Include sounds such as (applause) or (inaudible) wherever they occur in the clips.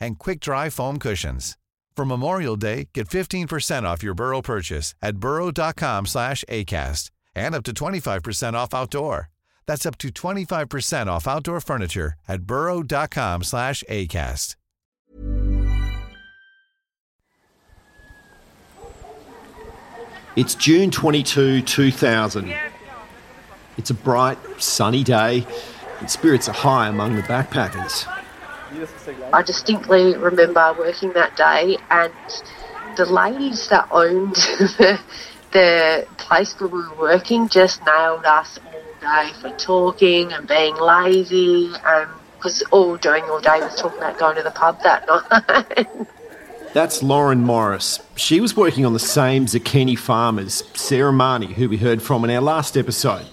and quick-dry foam cushions. For Memorial Day, get 15% off your Burrow purchase at burrow.com slash ACAST and up to 25% off outdoor. That's up to 25% off outdoor furniture at burrow.com slash ACAST. It's June 22, 2000. It's a bright, sunny day, and spirits are high among the backpackers. I distinctly remember working that day, and the ladies that owned (laughs) the, the place where we were working just nailed us all day for talking and being lazy, um, and because all doing all day was talking about going to the pub that (laughs) night. That's Lauren Morris. She was working on the same zucchini farm as Sarah Marnie, who we heard from in our last episode.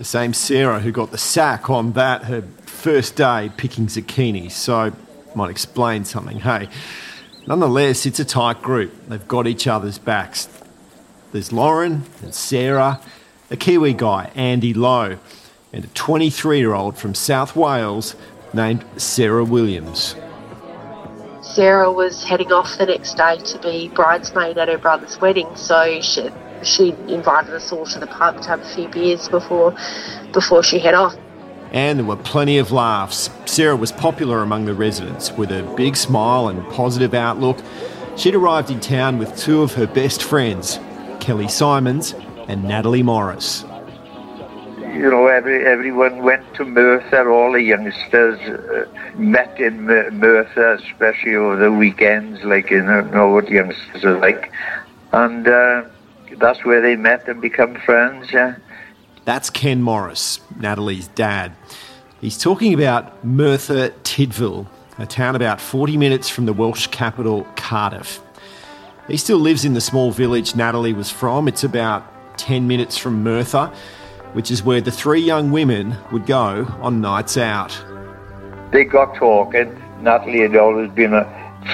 The same Sarah who got the sack on that, her first day picking zucchini, so might explain something, hey. Nonetheless, it's a tight group. They've got each other's backs. There's Lauren and Sarah, a Kiwi guy, Andy Lowe, and a 23 year old from South Wales named Sarah Williams. Sarah was heading off the next day to be bridesmaid at her brother's wedding, so she, she invited us all to the pub to have a few beers before before she head off. And there were plenty of laughs. Sarah was popular among the residents with a big smile and positive outlook. She'd arrived in town with two of her best friends, Kelly Simons and Natalie Morris. You know, every, everyone went to Merthyr, all the youngsters uh, met in Mer- Merthyr, especially over the weekends, like, you know, know what youngsters are like. And uh, that's where they met and become friends, yeah. That's Ken Morris, Natalie's dad. He's talking about Merthyr Tydfil, a town about 40 minutes from the Welsh capital, Cardiff. He still lives in the small village Natalie was from. It's about 10 minutes from Merthyr, which is where the three young women would go on nights out. They got talking. Natalie had always been a,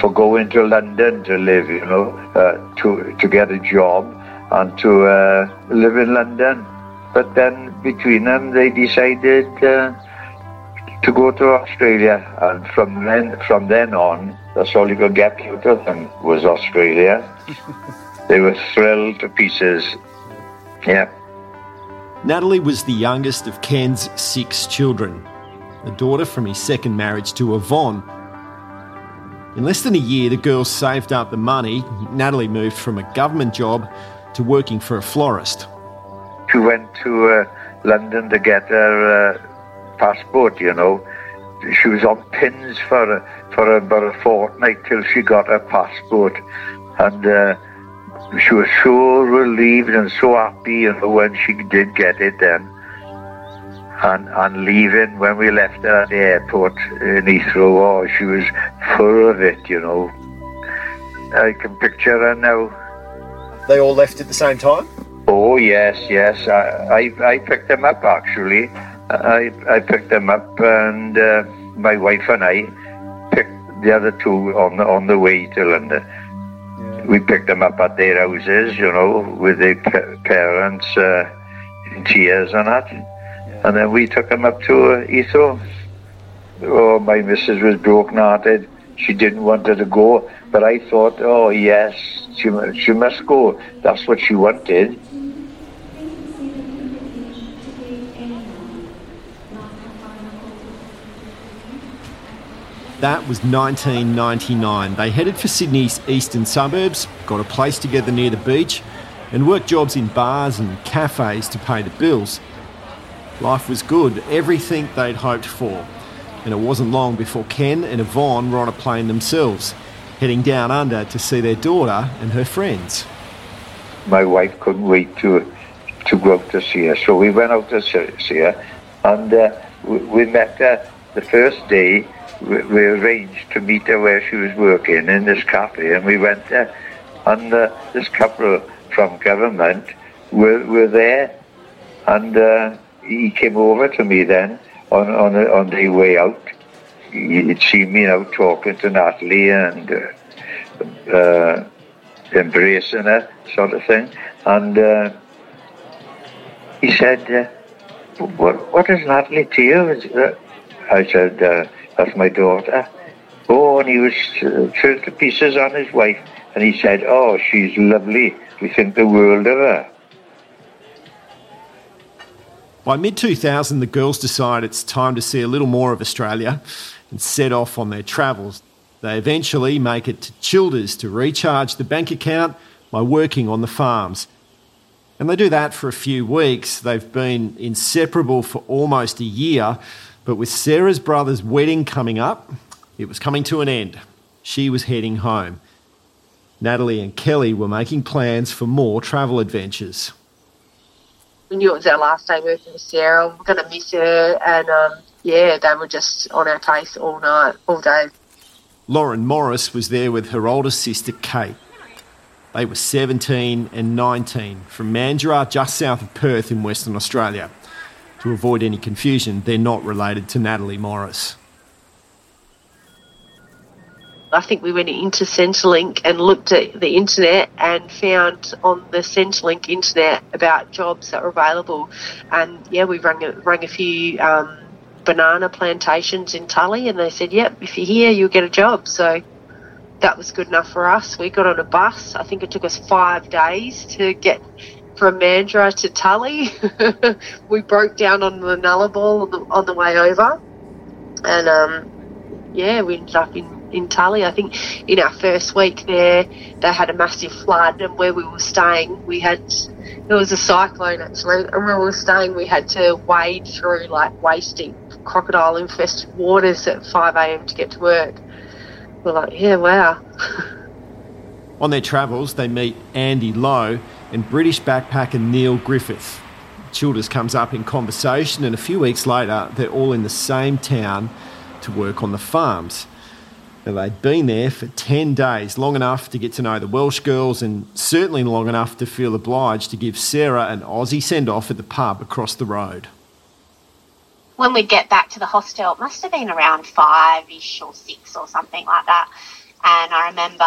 for going to London to live, you know, uh, to, to get a job and to uh, live in London. But then between them, they decided uh, to go to Australia, and from then from then on, that's all you could get out of them was Australia. (laughs) they were thrilled to pieces. Yeah. Natalie was the youngest of Ken's six children, a daughter from his second marriage to Yvonne. In less than a year, the girls saved up the money. Natalie moved from a government job to working for a florist. She went to uh, London to get her uh, passport, you know. She was on pins for, for about a fortnight till she got her passport. And uh, she was so relieved and so happy you know, when she did get it then. And, and leaving, when we left her at the airport in Heathrow, oh, she was full of it, you know. I can picture her now. They all left at the same time? Oh yes, yes. I I, I picked them up actually. I I picked them up, and uh, my wife and I picked the other two on the on the way to London. Yeah. We picked them up at their houses, you know, with their parents uh, in tears and that, yeah. and then we took them up to uh. Oh, my missus was broken-hearted. She didn't want her to go, but I thought, oh yes, she she must go. That's what she wanted. That was 1999. They headed for Sydney's eastern suburbs, got a place together near the beach, and worked jobs in bars and cafes to pay the bills. Life was good, everything they'd hoped for. And it wasn't long before Ken and Yvonne were on a plane themselves, heading down under to see their daughter and her friends. My wife couldn't wait to to go out to see her, so we went out to see her, and uh, we, we met her the first day, we, we arranged to meet her where she was working in this cafe, and we went there. And uh, this couple from government were, were there, and uh, he came over to me then on on, on the way out. He'd see me out talking to Natalie and uh, uh, embracing her, sort of thing. And uh, he said, uh, what, what is Natalie to you? I said, uh, that's my daughter. Oh, and he was uh, to pieces on his wife. And he said, oh, she's lovely. We think the world of her. By mid 2000, the girls decide it's time to see a little more of Australia and set off on their travels. They eventually make it to Childers to recharge the bank account by working on the farms. And they do that for a few weeks. They've been inseparable for almost a year, but with Sarah's brother's wedding coming up, it was coming to an end. She was heading home. Natalie and Kelly were making plans for more travel adventures. We knew it was our last day working with Sarah. We are going to miss her, and um, yeah, they were just on our case all night, all day. Lauren Morris was there with her older sister Kate. They were 17 and 19 from Mandurah, just south of Perth in Western Australia. To avoid any confusion, they're not related to Natalie Morris. I think we went into Centrelink and looked at the internet and found on the Centrelink internet about jobs that were available. And yeah, we rang a, rang a few um, banana plantations in Tully, and they said, "Yep, if you're here, you'll get a job." So that was good enough for us. We got on a bus. I think it took us five days to get from Mandurah to Tully. (laughs) we broke down on the Nullarbor on the, on the way over, and um, yeah, we ended up in in Tully. I think in our first week there, they had a massive flood, and where we were staying, we had it was a cyclone actually, and where we were staying, we had to wade through like waist deep crocodile infested waters at 5 a.m. to get to work. We're like, yeah, wow. (laughs) On their travels, they meet Andy Lowe and British backpacker Neil Griffith. Childers comes up in conversation, and a few weeks later, they're all in the same town to work on the farms. Now, they'd been there for 10 days, long enough to get to know the Welsh girls, and certainly long enough to feel obliged to give Sarah an Aussie send off at the pub across the road when we get back to the hostel, it must have been around five ish or six or something like that. And I remember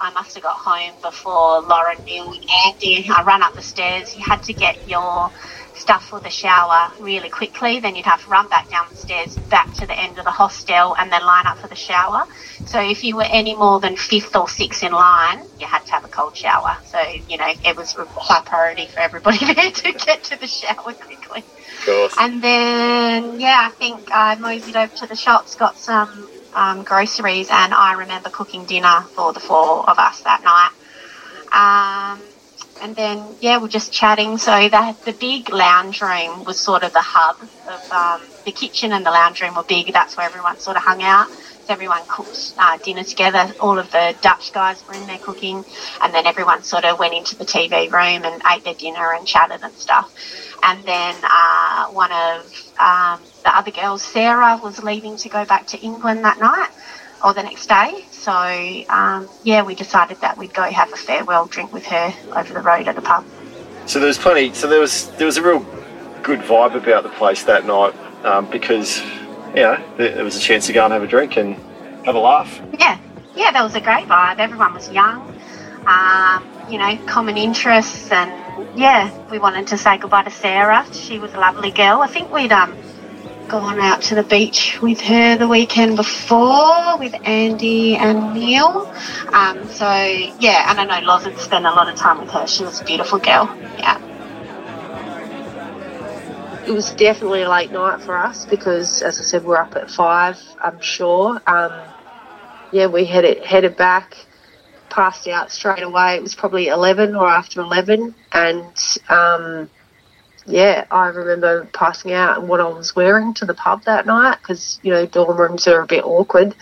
I must have got home before Lauren knew Andy. I ran up the stairs. You had to get your stuff for the shower really quickly. Then you'd have to run back down the stairs, back to the end of the hostel, and then line up for the shower. So if you were any more than fifth or sixth in line, you had to have a cold shower. So, you know, it was a high priority for everybody there (laughs) to get to the shower quickly course. And then, yeah, I think I moseyed over to the shops, got some um, groceries, and I remember cooking dinner for the four of us that night. Um, and then, yeah, we're just chatting. So the, the big lounge room was sort of the hub of um, the kitchen and the lounge room were big. That's where everyone sort of hung out. So everyone cooked uh, dinner together. All of the Dutch guys were in there cooking, and then everyone sort of went into the TV room and ate their dinner and chatted and stuff. And then uh, one of um, the other girls, Sarah, was leaving to go back to England that night or the next day. So um, yeah, we decided that we'd go have a farewell drink with her over the road at the pub. So there was plenty. So there was there was a real good vibe about the place that night um, because you know there was a chance to go and have a drink and have a laugh. Yeah, yeah, that was a great vibe. Everyone was young, um, you know, common interests, and yeah, we wanted to say goodbye to Sarah. She was a lovely girl. I think we'd um gone out to the beach with her the weekend before with Andy and Neil. Um, so yeah, and I know had spent a lot of time with her. She was a beautiful girl. Yeah. It was definitely a late night for us because, as I said, we're up at five. I'm sure. Um, yeah, we headed headed back, passed out straight away. It was probably eleven or after eleven, and um, yeah, I remember passing out and what I was wearing to the pub that night because, you know, dorm rooms are a bit awkward.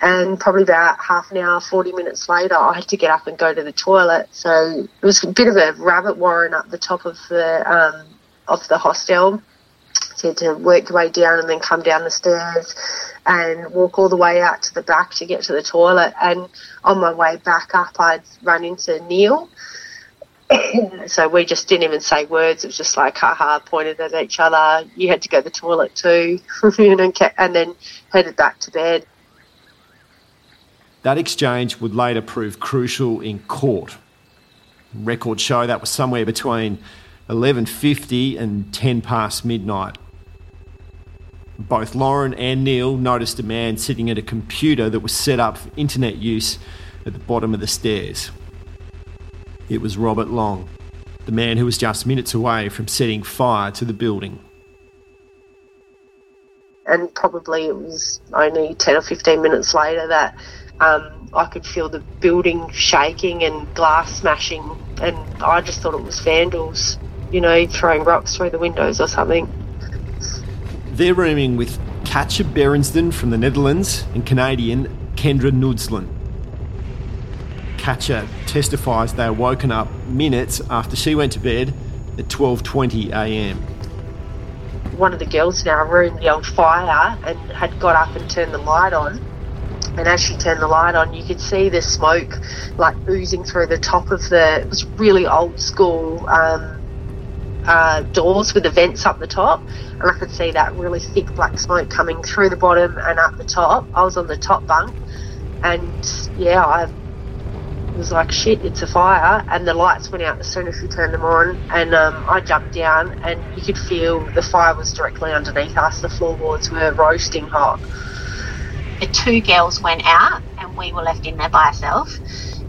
And probably about half an hour, 40 minutes later, I had to get up and go to the toilet. So it was a bit of a rabbit warren up the top of the, um, of the hostel. So She had to work your way down and then come down the stairs and walk all the way out to the back to get to the toilet. And on my way back up, I'd run into Neil. (coughs) so we just didn't even say words. It was just like, haha, pointed at each other. You had to go to the toilet too, (laughs) and then headed back to bed. That exchange would later prove crucial in court. Records show that was somewhere between 11.50 and 10 past midnight. Both Lauren and Neil noticed a man sitting at a computer that was set up for internet use at the bottom of the stairs. It was Robert Long, the man who was just minutes away from setting fire to the building. And probably it was only 10 or 15 minutes later that um, I could feel the building shaking and glass smashing, and I just thought it was vandals, you know, throwing rocks through the windows or something. They're rooming with Katja Berensden from the Netherlands and Canadian Kendra Nudsland. Katja testifies they were woken up minutes after she went to bed at 12:20 a.m. One of the girls in our room yelled fire and had got up and turned the light on. And as she turned the light on, you could see the smoke like oozing through the top of the. It was really old school um, uh, doors with the vents up the top, and I could see that really thick black smoke coming through the bottom and up the top. I was on the top bunk, and yeah, I was like, shit, it's a fire. And the lights went out as soon as we turned them on. And um, I jumped down, and you could feel the fire was directly underneath us. The floorboards were roasting hot. The two girls went out, and we were left in there by ourselves.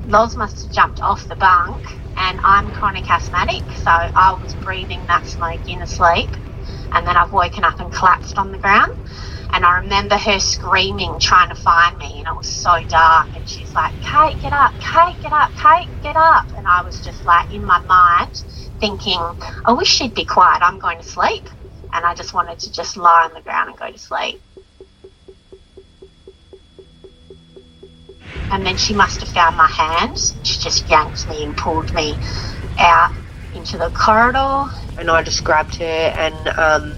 Loz must have jumped off the bunk and I'm chronic asthmatic, so I was breathing that smoke in asleep, and then I've woken up and collapsed on the ground. And I remember her screaming, trying to find me, and it was so dark. And she's like, Kate, get up, Kate, get up, Kate, get up. And I was just like, in my mind, thinking, I wish she'd be quiet, I'm going to sleep. And I just wanted to just lie on the ground and go to sleep. and then she must have found my hands. She just yanked me and pulled me out into the corridor. And I just grabbed her, and um,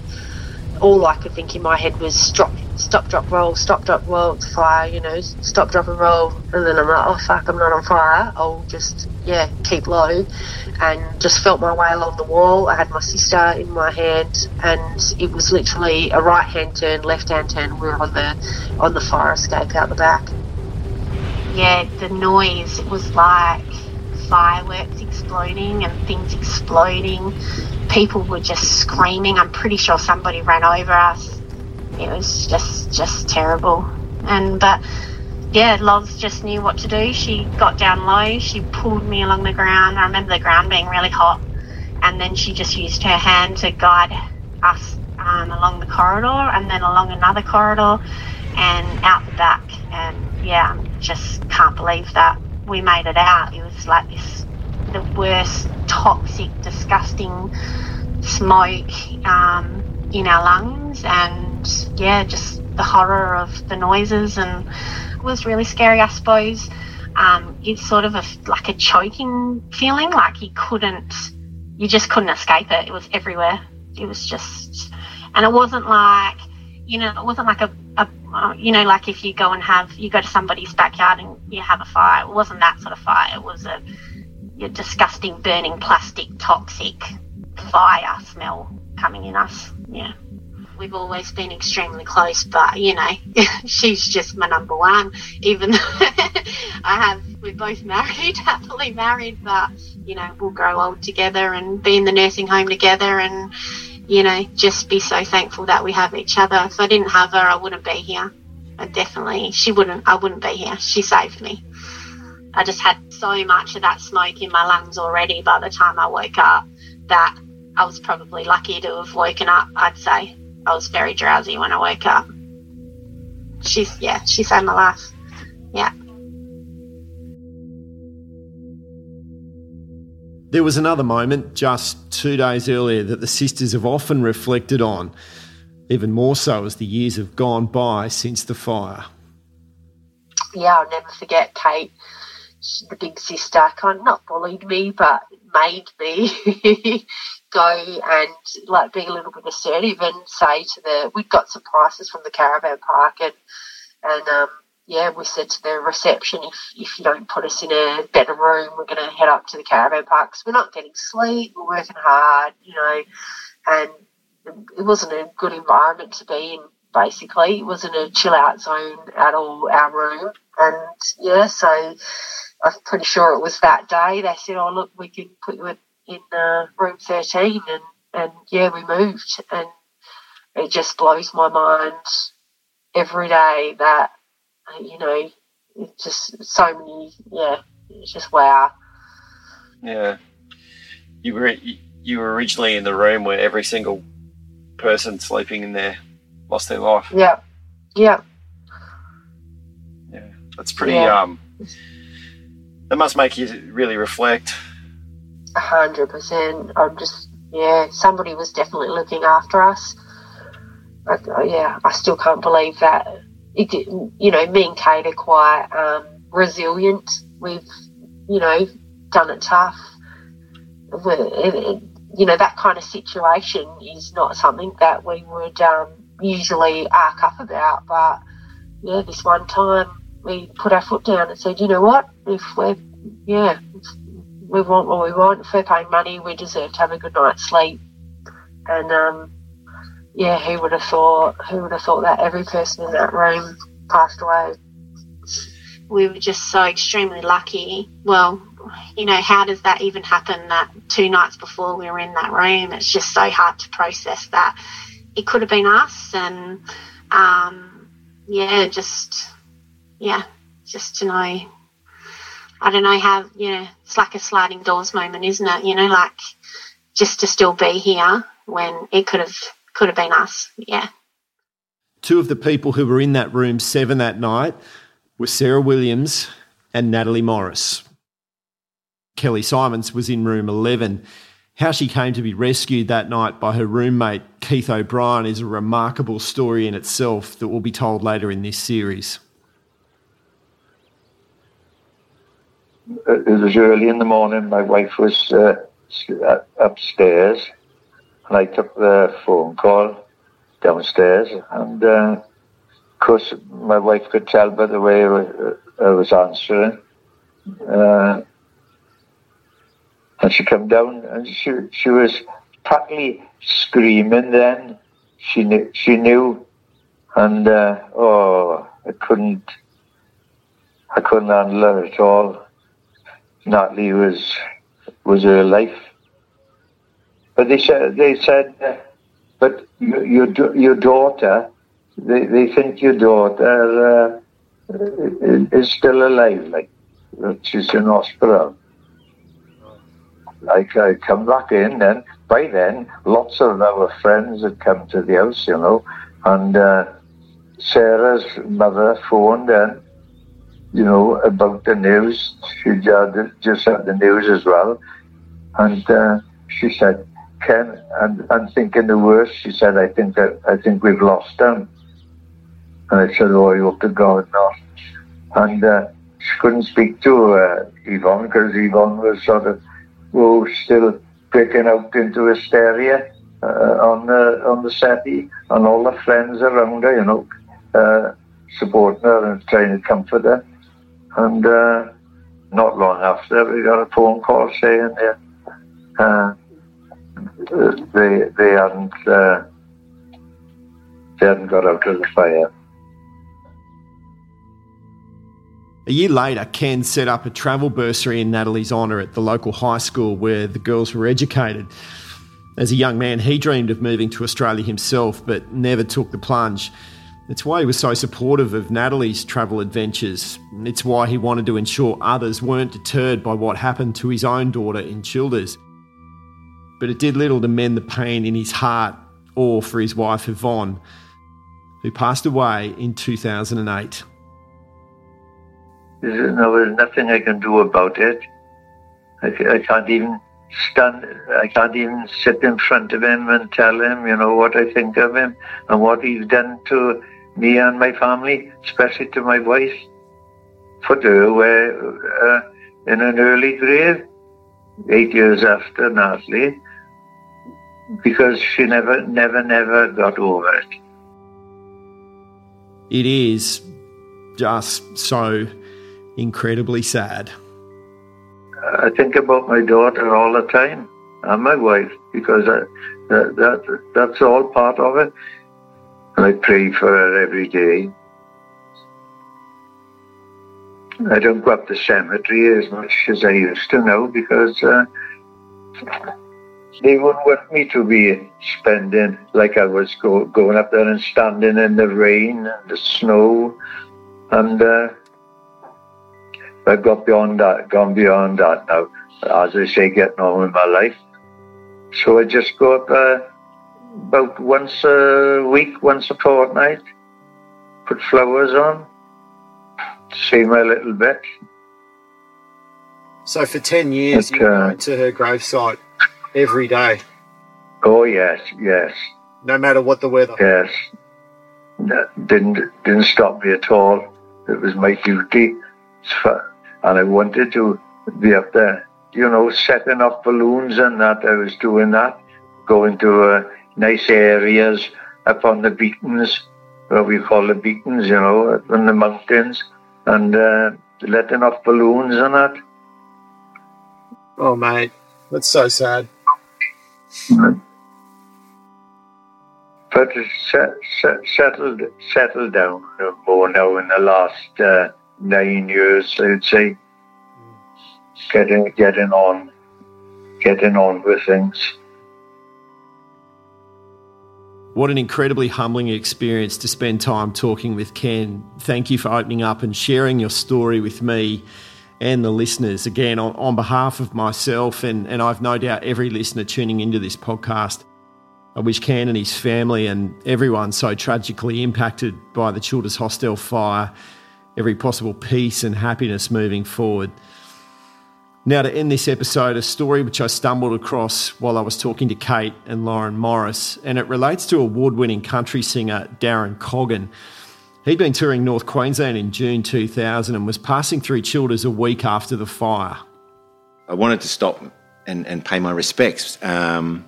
all I could think in my head was stop, stop, drop, roll, stop, drop, roll, it's fire, you know, stop, drop, and roll. And then I'm like, oh fuck, I'm not on fire. I'll just, yeah, keep low. And just felt my way along the wall. I had my sister in my hand, and it was literally a right hand turn, left hand turn. We were on the on the fire escape out the back yeah, the noise, was like fireworks exploding and things exploding. People were just screaming. I'm pretty sure somebody ran over us. It was just just terrible. And but yeah, Loz just knew what to do. She got down low. She pulled me along the ground. I remember the ground being really hot, and then she just used her hand to guide us um, along the corridor, and then along another corridor, and out the back. And yeah, just can't believe that we made it out. It was like this the worst, toxic, disgusting smoke um, in our lungs, and yeah, just the horror of the noises, and it was really scary, I suppose. Um, it's sort of a, like a choking feeling, like you couldn't, you just couldn't escape it. It was everywhere. It was just, and it wasn't like, you know, it wasn't like a a, uh, you know, like if you go and have, you go to somebody's backyard and you have a fire. It wasn't that sort of fire. It was a, a disgusting, burning plastic, toxic fire smell coming in us. Yeah. We've always been extremely close, but you know, (laughs) she's just my number one. Even (laughs) I have, we're both married, (laughs) happily married, but you know, we'll grow old together and be in the nursing home together and you know, just be so thankful that we have each other. If I didn't have her, I wouldn't be here. I definitely, she wouldn't, I wouldn't be here. She saved me. I just had so much of that smoke in my lungs already by the time I woke up that I was probably lucky to have woken up, I'd say. I was very drowsy when I woke up. She's, yeah, she saved my life. Yeah. There was another moment just two days earlier that the sisters have often reflected on, even more so as the years have gone by since the fire. Yeah, I'll never forget Kate the big sister kind of not bullied me, but made me (laughs) go and like be a little bit assertive and say to the we'd got some prices from the caravan park and and um, yeah, we said to the reception if if you don't put us in a better room, we're going to head up to the caravan park because we're not getting sleep, we're working hard, you know, and it wasn't a good environment to be in. Basically, it wasn't a chill out zone at all. Our room, and yeah, so I'm pretty sure it was that day. They said, "Oh, look, we can put you in, in uh, room 13," and and yeah, we moved, and it just blows my mind every day that you know it's just so many. Yeah, it's just wow. Yeah, you were you were originally in the room where every single person sleeping in there lost their life. Yeah, yeah, yeah. That's pretty. Yeah. Um, that must make you really reflect. A hundred percent. I'm just yeah. Somebody was definitely looking after us. Yeah, I still can't believe that. It, you know, me and Kate are quite um, resilient. We've, you know, done it tough. It, you know, that kind of situation is not something that we would um, usually arc up about. But yeah, this one time we put our foot down and said, you know what, if we're, yeah, we want what we want, if we're paying money, we deserve to have a good night's sleep. And um, yeah, who would have thought? Who would have thought that every person in that room passed away? We were just so extremely lucky. Well, you know, how does that even happen that two nights before we were in that room? It's just so hard to process that it could have been us. And um, yeah, just, yeah, just to know, I don't know how, you know, it's like a sliding doors moment, isn't it? You know, like just to still be here when it could have, could have been us. Yeah. Two of the people who were in that room seven that night were Sarah Williams and Natalie Morris. Kelly Simons was in room 11. How she came to be rescued that night by her roommate, Keith O'Brien, is a remarkable story in itself that will be told later in this series. It was early in the morning. My wife was uh, upstairs, and I took the phone call downstairs. And uh, of course, my wife could tell by the way I was answering. Uh, and she come down and she she was practically screaming then. She knew she knew and uh, oh I couldn't I couldn't handle her at all. Natalie was was her life. But they said they said but your your, daughter they, they think your daughter uh, is still alive like she's in hospital. Like I come back in, and by then, lots of our friends had come to the house, you know, and uh, Sarah's mother phoned in, you know, about the news. She just had the news as well, and uh, she said, "Ken," and I'm thinking the worst. She said, "I think that I think we've lost him," and I said, "Oh, I hope to God not." And uh, she couldn't speak to uh, Yvonne because Yvonne was sort of were still breaking out into hysteria uh, on the on the settee, and all the friends around her, you know, uh, supporting her and trying to comfort her. And uh, not long after, we got a phone call saying that uh, they they hadn't uh, they hadn't got out of the fire. A year later, Ken set up a travel bursary in Natalie's honour at the local high school where the girls were educated. As a young man, he dreamed of moving to Australia himself, but never took the plunge. It's why he was so supportive of Natalie's travel adventures. It's why he wanted to ensure others weren't deterred by what happened to his own daughter in Childers. But it did little to mend the pain in his heart or for his wife Yvonne, who passed away in 2008. There's, no, there's nothing I can do about it. I, I can't even stand, I can't even sit in front of him and tell him, you know, what I think of him and what he's done to me and my family, especially to my wife. put her away uh, in an early grave, eight years after Natalie, because she never, never, never got over it. It is just so incredibly sad. I think about my daughter all the time and my wife because I, that, that that's all part of it. And I pray for her every day. I don't go up the cemetery as much as I used to now because uh, they wouldn't want me to be spending like I was go, going up there and standing in the rain and the snow. And uh, I've got beyond that, gone beyond that now. As I say, getting on with my life. So I just go up uh, about once a week, once a fortnight, put flowers on, see my little bit. So for 10 years, but, you uh, went to her gravesite every day? Oh, yes, yes. No matter what the weather? Yes. Didn't, didn't stop me at all. It was my duty. And I wanted to be up there you know, setting up balloons and that. I was doing that, going to uh, nice areas up on the beacons, what we call the beacons, you know, up in the mountains, and uh, letting off balloons and that. Oh, mate, that's so sad. But set, set, settled, settled down more now in the last uh, nine years, I'd say getting getting on, getting on with things. What an incredibly humbling experience to spend time talking with Ken. Thank you for opening up and sharing your story with me and the listeners. Again, on, on behalf of myself, and, and I've no doubt every listener tuning into this podcast, I wish Ken and his family and everyone so tragically impacted by the Childers Hostel fire every possible peace and happiness moving forward. Now, to end this episode, a story which I stumbled across while I was talking to Kate and Lauren Morris, and it relates to award winning country singer Darren Coggan. He'd been touring North Queensland in June 2000 and was passing through Childers a week after the fire. I wanted to stop and, and pay my respects, um,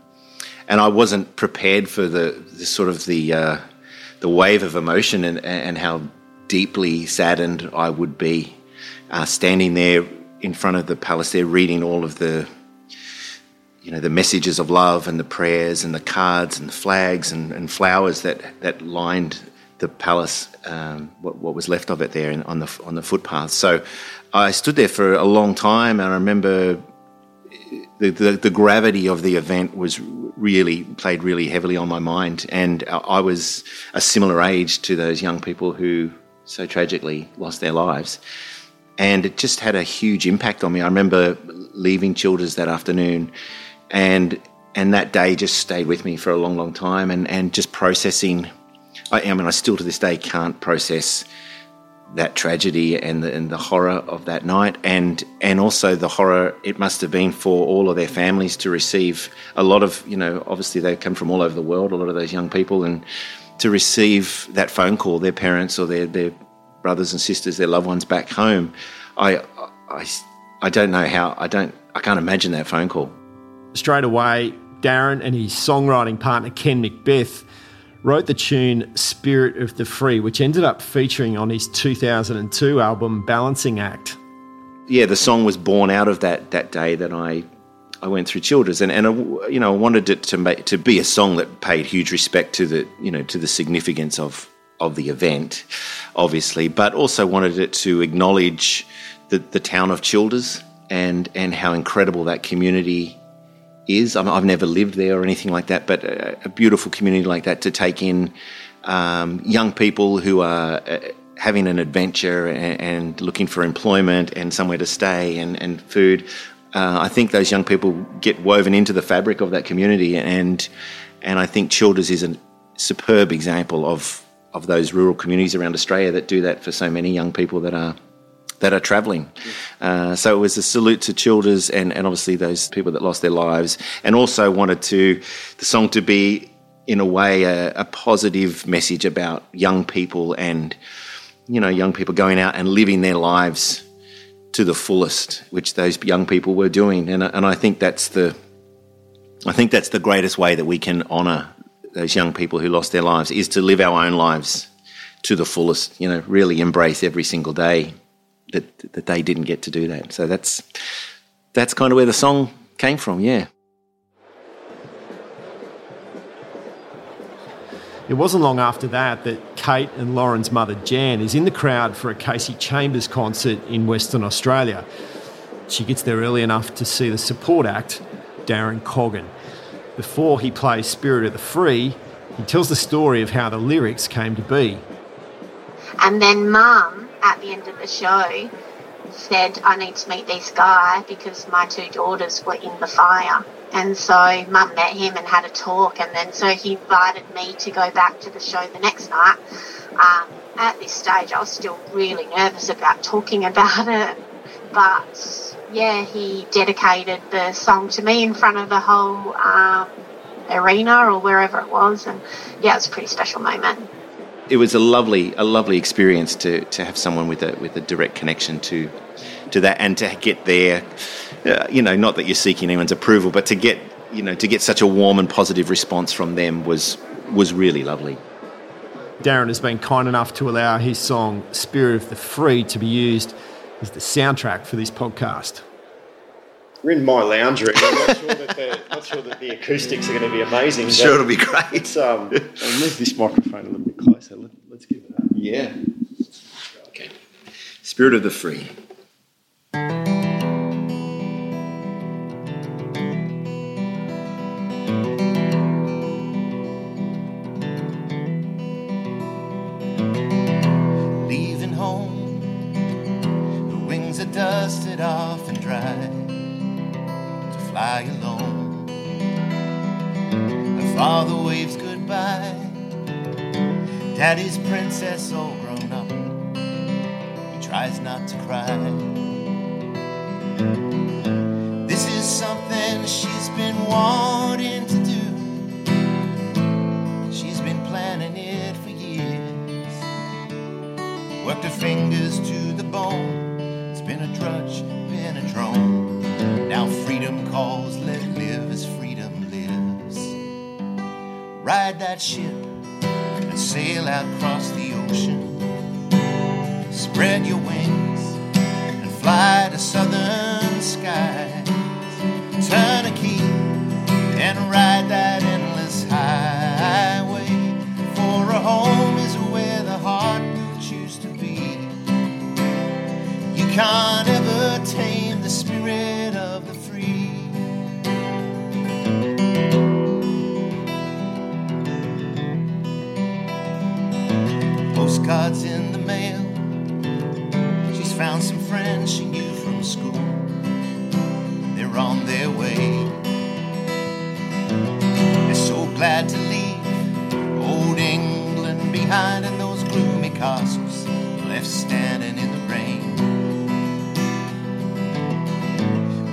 and I wasn't prepared for the, the sort of the uh, the wave of emotion and, and how deeply saddened I would be uh, standing there in front of the palace there reading all of the you know the messages of love and the prayers and the cards and the flags and, and flowers that that lined the palace um, what, what, was left of it there on the on the footpath. So I stood there for a long time and I remember the, the, the gravity of the event was really played really heavily on my mind. And I was a similar age to those young people who so tragically lost their lives and it just had a huge impact on me. I remember leaving Childers that afternoon, and and that day just stayed with me for a long, long time, and and just processing. I, I mean, I still to this day can't process that tragedy and the, and the horror of that night, and and also the horror it must have been for all of their families to receive a lot of you know obviously they come from all over the world, a lot of those young people, and to receive that phone call, their parents or their their brothers and sisters, their loved ones back home. I, I, I don't know how, I don't, I can't imagine that phone call. Straight away, Darren and his songwriting partner Ken Macbeth wrote the tune Spirit of the Free, which ended up featuring on his 2002 album Balancing Act. Yeah, the song was born out of that, that day that I I went through Childers, and and I, you know I wanted it to make, to be a song that paid huge respect to the you know to the significance of of the event, obviously, but also wanted it to acknowledge the, the town of Childers and, and how incredible that community is. I have never lived there or anything like that, but a, a beautiful community like that to take in um, young people who are uh, having an adventure and, and, looking for employment and somewhere to stay and, and food. Uh, I think those young people get woven into the fabric of that community, and and I think Childers is a superb example of of those rural communities around Australia that do that for so many young people that are that are travelling. Uh, so it was a salute to Childers and, and obviously those people that lost their lives, and also wanted to the song to be in a way a, a positive message about young people and you know, young people going out and living their lives to the fullest, which those young people were doing. And, and I think that's the, I think that's the greatest way that we can honour those young people who lost their lives is to live our own lives to the fullest. You know, really embrace every single day that that they didn't get to do that. So that's that's kind of where the song came from. Yeah. It wasn't long after that that Kate and Lauren's mother Jan is in the crowd for a Kasey Chambers concert in Western Australia. She gets there early enough to see the support act, Darren Coggan. Before he plays Spirit of the Free, he tells the story of how the lyrics came to be. And then Mum, at the end of the show, said, I need to meet this guy because my two daughters were in the fire. And so mum met him and had a talk, and then so he invited me to go back to the show the next night. Um, at this stage, I was still really nervous about talking about it, but yeah, he dedicated the song to me in front of the whole um, arena or wherever it was, and yeah, it was a pretty special moment. It was a lovely, a lovely experience to, to have someone with a with a direct connection to to that, and to get there uh, you know, not that you're seeking anyone's approval, but to get, you know, to get such a warm and positive response from them was was really lovely. Darren has been kind enough to allow his song "Spirit of the Free" to be used as the soundtrack for this podcast. We're in my lounge room. I'm not sure that the, not sure that the acoustics are going to be amazing. I'm sure it'll be great. Let's, um, (laughs) I'll move this microphone a little bit closer. Let, us give it that. Yeah. Okay. Spirit of the Free. Ride that ship and sail out across the ocean. Spread your wings and fly to southern skies. Turn a key and ride that endless highway. For a home is where the heart will choose to be. You can't postcards in the mail. She's found some friends she knew from school. They're on their way. They're so glad to leave old England behind and those gloomy castles left standing in the rain.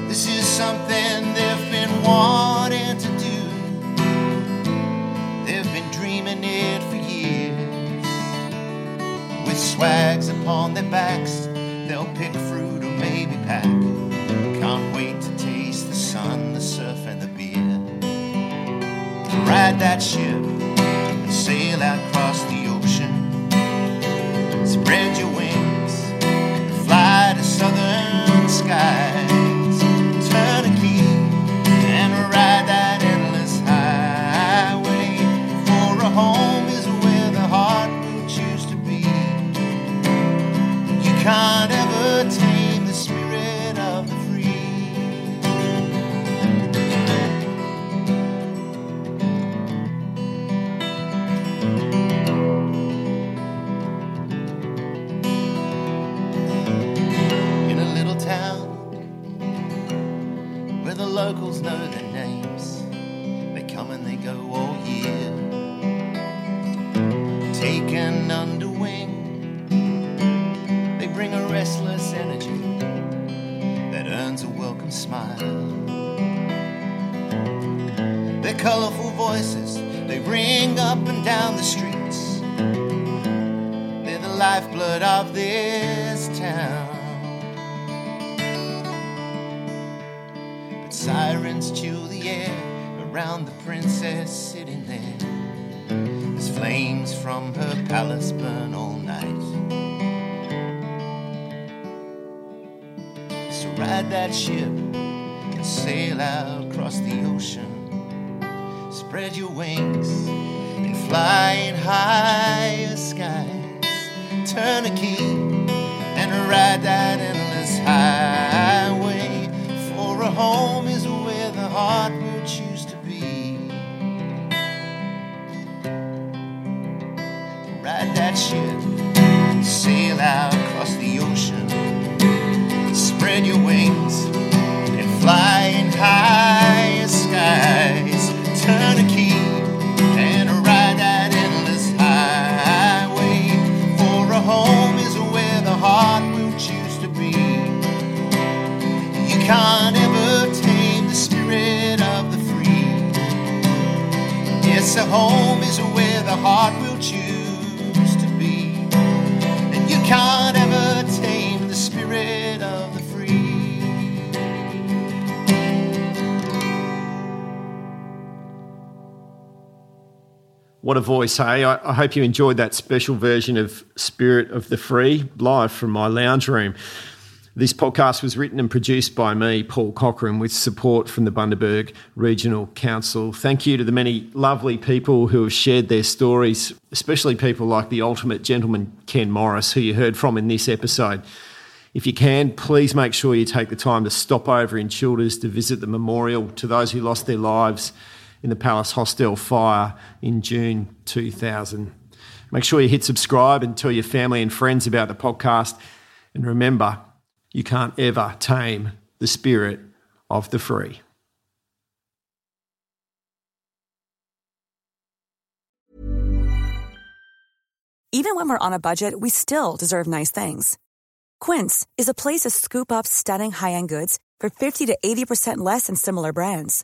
This is something they've been wanting to do. They've been dreaming it swags upon their backs. They'll pick fruit or maybe pack. Can't wait to taste the sun, the surf, and the beer. Ride that ship and sail out across the ocean. Spread your wings, and fly to southern skies. Taken under wing. They bring a restless energy that earns a welcome smile. Their colorful voices, they ring up and down the streets. They're the lifeblood of this town. But sirens chill the air around the princess sitting there flames from her palace burn all night. So ride that ship and sail out across the ocean. Spread your wings and fly in higher skies. Turn a key and ride that endless highway. For a home Ride that ship, sail out across the ocean. Spread your wings and fly in higher skies. Turn a key and ride that endless highway. For a home is where the heart will choose to be. You can't ever tame the spirit of the free. Yes, a home is where the heart will What a voice, hey? I, I hope you enjoyed that special version of Spirit of the Free live from my lounge room. This podcast was written and produced by me, Paul Cochran, with support from the Bundaberg Regional Council. Thank you to the many lovely people who have shared their stories, especially people like the ultimate gentleman, Ken Morris, who you heard from in this episode. If you can, please make sure you take the time to stop over in Childers to visit the memorial to those who lost their lives in the Palace Hostel fire in June 2000. Make sure you hit subscribe and tell your family and friends about the podcast. And remember, you can't ever tame the spirit of the free. Even when we're on a budget, we still deserve nice things. Quince is a place to scoop up stunning high-end goods for 50 to 80% less than similar brands.